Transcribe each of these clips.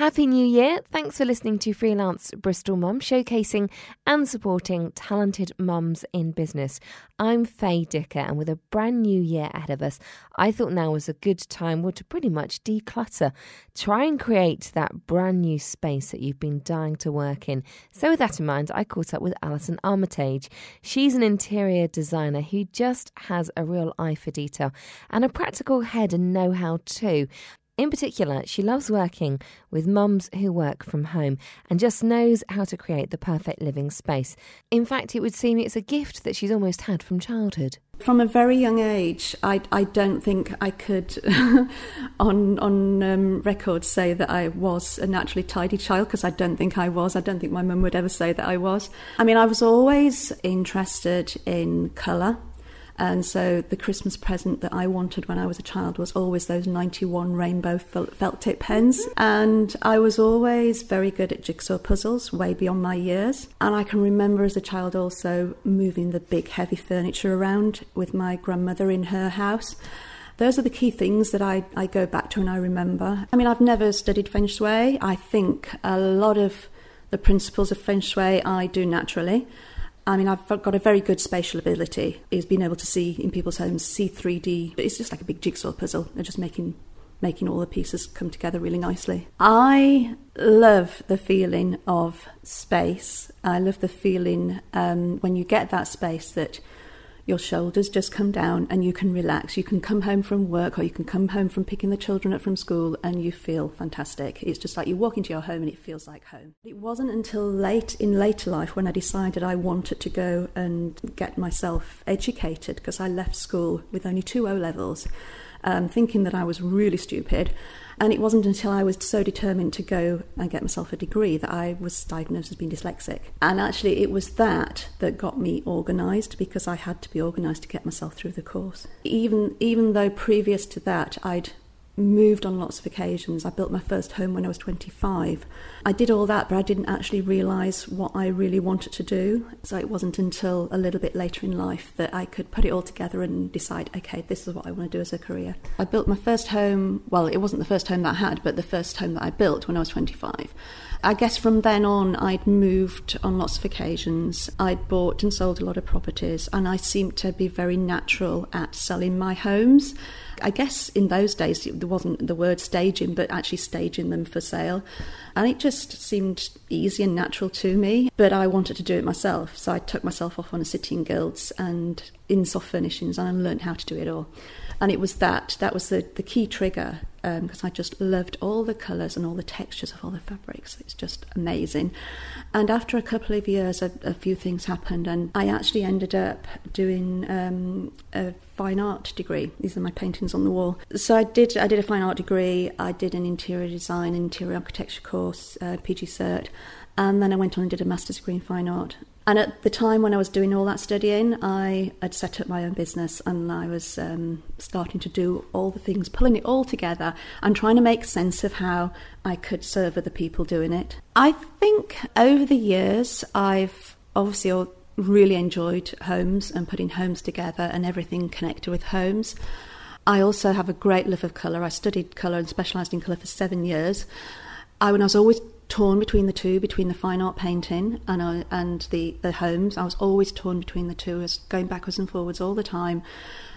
Happy New Year! Thanks for listening to Freelance Bristol Mum, showcasing and supporting talented mums in business. I'm Faye Dicker, and with a brand new year ahead of us, I thought now was a good time well, to pretty much declutter. Try and create that brand new space that you've been dying to work in. So, with that in mind, I caught up with Alison Armitage. She's an interior designer who just has a real eye for detail and a practical head and know how too. In particular, she loves working with mums who work from home and just knows how to create the perfect living space. In fact, it would seem it's a gift that she's almost had from childhood. From a very young age, I, I don't think I could, on on um, record, say that I was a naturally tidy child because I don't think I was. I don't think my mum would ever say that I was. I mean, I was always interested in colour. And so the Christmas present that I wanted when I was a child was always those 91 rainbow felt tip pens. And I was always very good at jigsaw puzzles, way beyond my years. And I can remember as a child also moving the big heavy furniture around with my grandmother in her house those are the key things that I, I go back to and I remember. I mean, I've never studied Feng Shui. I think a lot of the principles of Feng Shui I do naturally. I mean, I've got a very good spatial ability. Is being able to see in people's homes, see 3D. It's just like a big jigsaw puzzle. They're just making making all the pieces come together really nicely. I love the feeling of space. I love the feeling um, when you get that space that your shoulders just come down and you can relax. You can come home from work or you can come home from picking the children up from school and you feel fantastic. It's just like you walk into your home and it feels like home. It wasn't until late in later life when I decided I wanted to go and get myself educated because I left school with only two O levels, um, thinking that I was really stupid. And it wasn't until I was so determined to go and get myself a degree that I was diagnosed as being dyslexic. And actually, it was that that got me organised because I had to be organised to get myself through the course. Even even though previous to that I'd moved on lots of occasions. I built my first home when I was 25. I did all that, but I didn't actually realise what I really wanted to do. So it wasn't until a little bit later in life that I could put it all together and decide, okay, this is what I want to do as a career. I built my first home, well, it wasn't the first home that I had, but the first home that I built when I was 25. I guess from then on, I'd moved on lots of occasions. I'd bought and sold a lot of properties, and I seemed to be very natural at selling my homes. I guess in those days there wasn't the word staging, but actually staging them for sale. And it just seemed easy and natural to me. But I wanted to do it myself. So I took myself off on a City and Guilds and in soft furnishings and I learned how to do it all. And it was that, that was the, the key trigger because um, I just loved all the colours and all the textures of all the fabrics. It's just amazing. And after a couple of years, a, a few things happened, and I actually ended up doing um, a fine art degree. These are my paintings on the wall. So I did. I did a fine art degree. I did an interior design, interior architecture course, uh, PG Cert, and then I went on and did a master's degree in fine art. And at the time when I was doing all that studying, I had set up my own business and I was um, starting to do all the things, pulling it all together and trying to make sense of how I could serve other people doing it. I think over the years, I've obviously really enjoyed homes and putting homes together and everything connected with homes. I also have a great love of colour. I studied colour and specialised in colour for seven years. I, when I was always torn between the two, between the fine art painting and and the the homes. I was always torn between the two, I was going backwards and forwards all the time,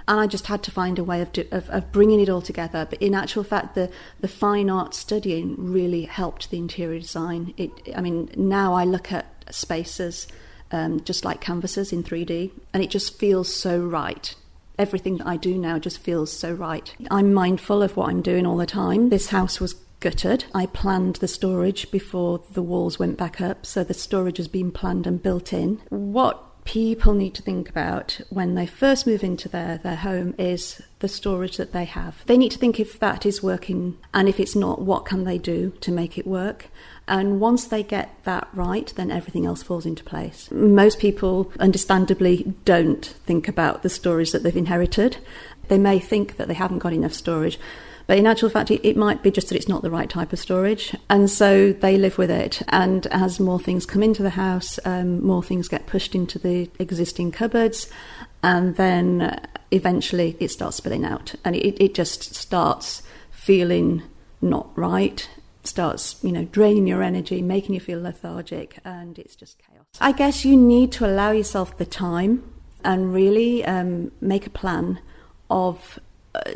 and I just had to find a way of, do, of, of bringing it all together. But in actual fact, the the fine art studying really helped the interior design. It, I mean, now I look at spaces. Um, just like canvases in 3D, and it just feels so right everything that I do now just feels so right. I'm mindful of what I'm doing all the time. This house was gutted. I planned the storage before the walls went back up, so the storage has been planned and built in. What people need to think about when they first move into their, their home is the storage that they have. They need to think if that is working and if it's not, what can they do to make it work? And once they get that right, then everything else falls into place. Most people, understandably, don't think about the storage that they've inherited. They may think that they haven't got enough storage, but in actual fact, it, might be just that it's not the right type of storage. And so they live with it. And as more things come into the house, um, more things get pushed into the existing cupboards. And then eventually it starts spilling out. And it, it just starts feeling not right. starts, you know, draining your energy, making you feel lethargic, and it's just chaos. I guess you need to allow yourself the time and really um, make a plan of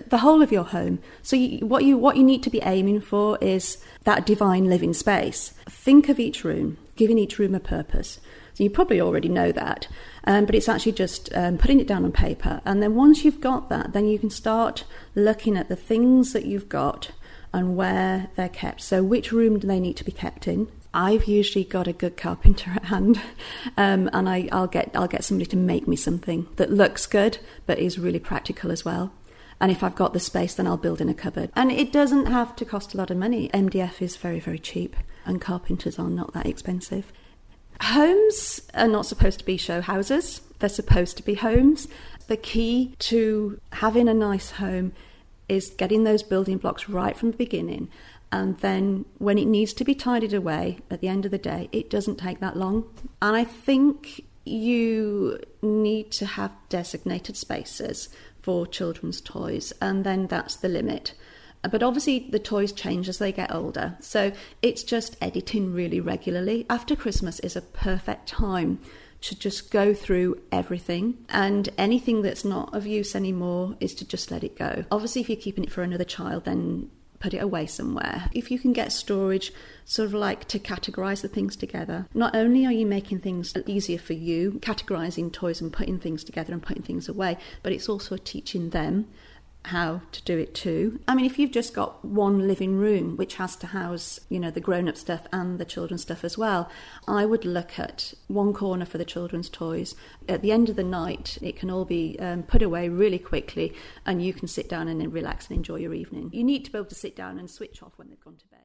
the whole of your home. So you, what you what you need to be aiming for is that divine living space. Think of each room, giving each room a purpose. So you probably already know that, um, but it's actually just um, putting it down on paper. And then once you've got that, then you can start looking at the things that you've got and where they're kept. So which room do they need to be kept in? I've usually got a good carpenter at hand, um, and I, will get I'll get somebody to make me something that looks good but is really practical as well. And if I've got the space, then I'll build in a cupboard. And it doesn't have to cost a lot of money. MDF is very very cheap, and carpenters are not that expensive. Homes are not supposed to be show houses, they're supposed to be homes. The key to having a nice home is getting those building blocks right from the beginning. And then when it needs to be tidied away at the end of the day, it doesn't take that long. And I think you need to have designated spaces for children's toys, and then that's the limit. Uh, but obviously, the toys change as they get older. So it's just editing really regularly. After Christmas is a perfect time to just go through everything and anything that's not of use anymore is to just let it go. Obviously, if you're keeping it for another child, then put it away somewhere. If you can get storage, sort of like to categorize the things together, not only are you making things easier for you, categorizing toys and putting things together and putting things away, but it's also teaching them how to do it too. I mean, if you've just got one living room which has to house, you know, the grown up stuff and the children's stuff as well, I would look at one corner for the children's toys. At the end of the night, it can all be um, put away really quickly and you can sit down and relax and enjoy your evening. You need to be able to sit down and switch off when they've gone to bed.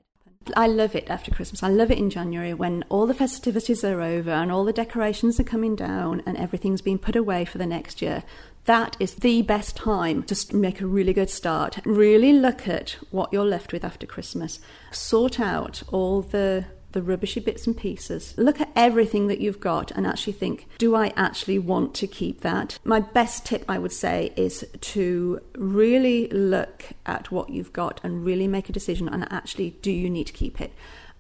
I love it after Christmas. I love it in January when all the festivities are over and all the decorations are coming down and everything's been put away for the next year. That is the best time to make a really good start. Really look at what you're left with after Christmas. Sort out all the the rubbishy bits and pieces. Look at everything that you've got and actually think, do I actually want to keep that? My best tip, I would say, is to really look at what you've got and really make a decision and actually, do you need to keep it?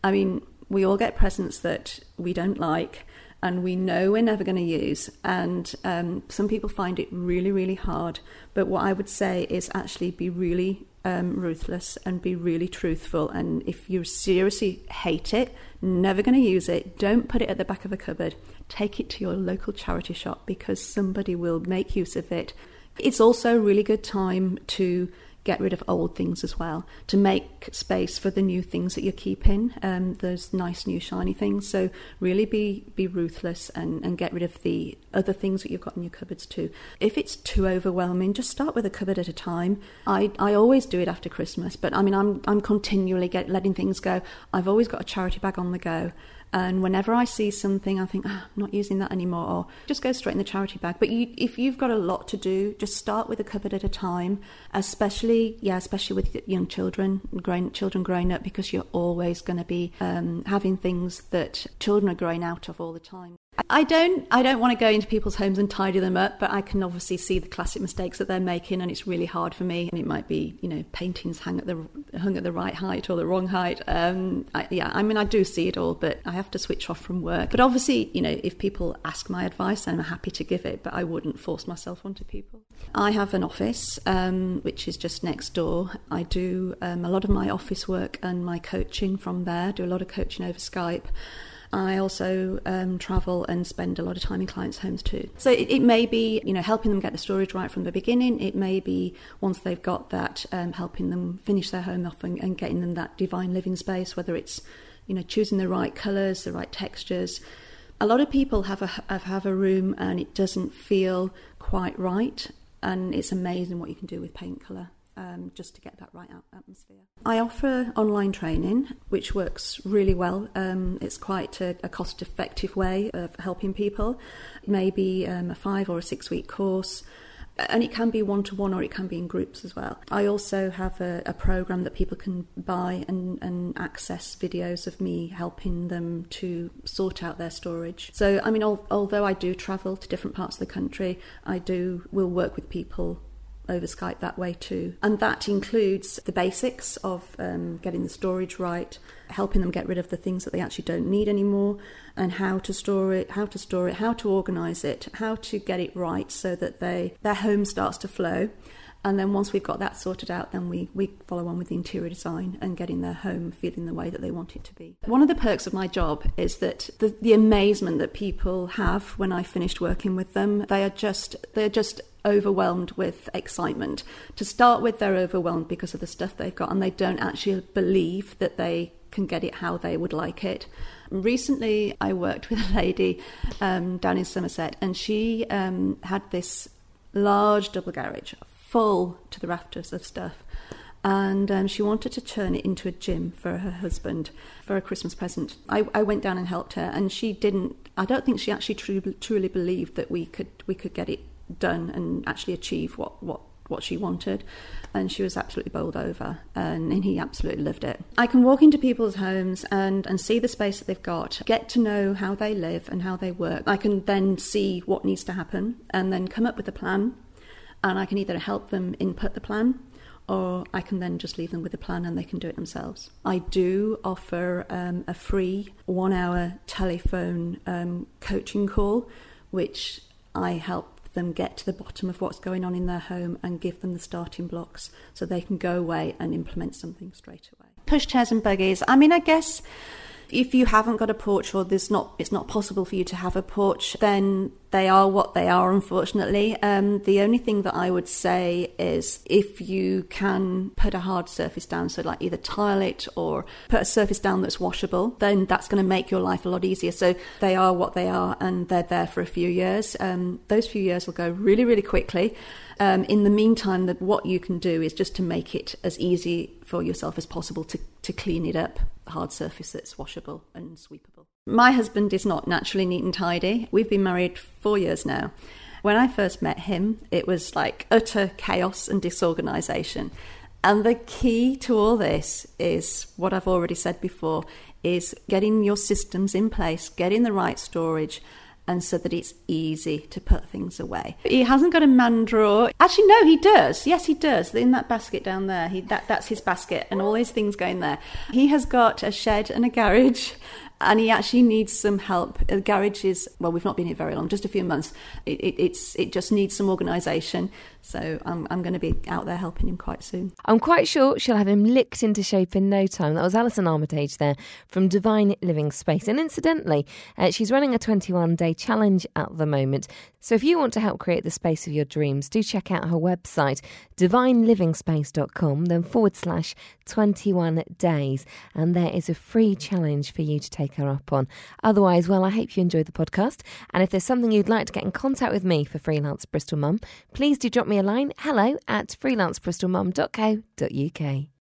I mean, we all get presents that we don't like and we know we're never going to use. And um, some people find it really, really hard. But what I would say is actually be really um, ruthless and be really truthful. And if you seriously hate it, never going to use it, don't put it at the back of a cupboard. Take it to your local charity shop because somebody will make use of it. It's also a really good time to get rid of old things as well to make space for the new things that you're keeping um, those nice new shiny things. So really be be ruthless and, and get rid of the other things that you've got in your cupboards too. If it's too overwhelming just start with a cupboard at a time. I, I always do it after Christmas but I mean I'm, I'm continually get, letting things go. I've always got a charity bag on the go and whenever I see something, I think, oh, I'm not using that anymore, or just go straight in the charity bag. But you, if you've got a lot to do, just start with a cupboard at a time, especially, yeah, especially with young children, growing, children growing up, because you're always going to be um, having things that children are growing out of all the time. I don't I don't want to go into people's homes and tidy them up, but I can obviously see the classic mistakes that they're making and it's really hard for me. And it might be, you know, paintings hang at the hung at the right height or the wrong height. Um, I, yeah, I mean I do see it all, but I have to switch off from work. But obviously, you know, if people ask my advice, I'm happy to give it, but I wouldn't force myself onto people. I have an office um, which is just next door. I do um, a lot of my office work and my coaching from there. Do a lot of coaching over Skype. I also um, travel and spend a lot of time in clients' homes too. So it, it, may be, you know, helping them get the storage right from the beginning. It may be once they've got that, um, helping them finish their home off and, and getting them that divine living space. Whether it's, you know, choosing the right colours, the right textures. A lot of people have a have a room and it doesn't feel quite right, and it's amazing what you can do with paint colour um, just to get that right atmosphere. I offer online training, which works really well. Um, it's quite a, a cost effective way of helping people. Maybe um, a five or a six week course. And it can be one to one or it can be in groups as well. I also have a, a program that people can buy and, and access videos of me helping them to sort out their storage. So, I mean, al- although I do travel to different parts of the country, I do will work with people over Skype that way too. And that includes the basics of um, getting the storage right, helping them get rid of the things that they actually don't need anymore, and how to store it, how to store it, how to organise it, how to get it right so that they their home starts to flow. And then once we've got that sorted out, then we, we follow on with the interior design and getting their home feeling the way that they want it to be. One of the perks of my job is that the, the amazement that people have when I finished working with them, they are just they're just overwhelmed with excitement. To start with, they're overwhelmed because of the stuff they've got, and they don't actually believe that they can get it how they would like it. Recently, I worked with a lady um, down in Somerset, and she um, had this large double garage full to the rafters of stuff. And um, she wanted to turn it into a gym for her husband for a Christmas present. I, I went down and helped her, and she didn't. I don't think she actually truly, truly believed that we could we could get it done and actually achieve what what what she wanted. And she was absolutely bowled over and, and, he absolutely loved it. I can walk into people's homes and and see the space that they've got get to know how they live and how they work. I can then see what needs to happen and then come up with a plan. And I can either help them input the plan or I can then just leave them with a plan and they can do it themselves. I do offer um, a free one hour telephone um, coaching call, which I help them get to the bottom of what's going on in their home and give them the starting blocks so they can go away and implement something straight away. Push chairs and buggies. I mean, I guess if you haven't got a porch or there's not it's not possible for you to have a porch then they are what they are unfortunately. Um, the only thing that i would say is if you can put a hard surface down so like either tile it or put a surface down that's washable then that's going to make your life a lot easier. So they are what they are and they're there for a few years. Um, those few years will go really really quickly. Um, in the meantime, that what you can do is just to make it as easy for yourself as possible to, to clean it up, hard surface that's washable and sweepable. My husband is not naturally neat and tidy. We've been married four years now. When I first met him, it was like utter chaos and disorganization. And the key to all this is what I've already said before is getting your systems in place, getting the right storage, and so that it's easy to put things away. He hasn't got a man drawer. Actually, no, he does. Yes, he does. In that basket down there, he, that, that's his basket and all his things going there. He has got a shed and a garage and he actually needs some help. The garage is well, we've not been here very long, just a few months. It, it, it's it just needs some organisation. So I'm I'm going to be out there helping him quite soon. I'm quite sure she'll have him licked into shape in no time. That was Alison Armitage there from Divine Living Space, and incidentally, uh, she's running a 21 day challenge at the moment. So if you want to help create the space of your dreams, do check out her website, divinelivingspace.com, then forward slash 21 days, and there is a free challenge for you to take her up on. Otherwise, well, I hope you enjoyed the podcast. And if there's something you'd like to get in contact with me for Freelance Bristol Mum, please do drop me a line hello at freelancebristolmum.co.uk.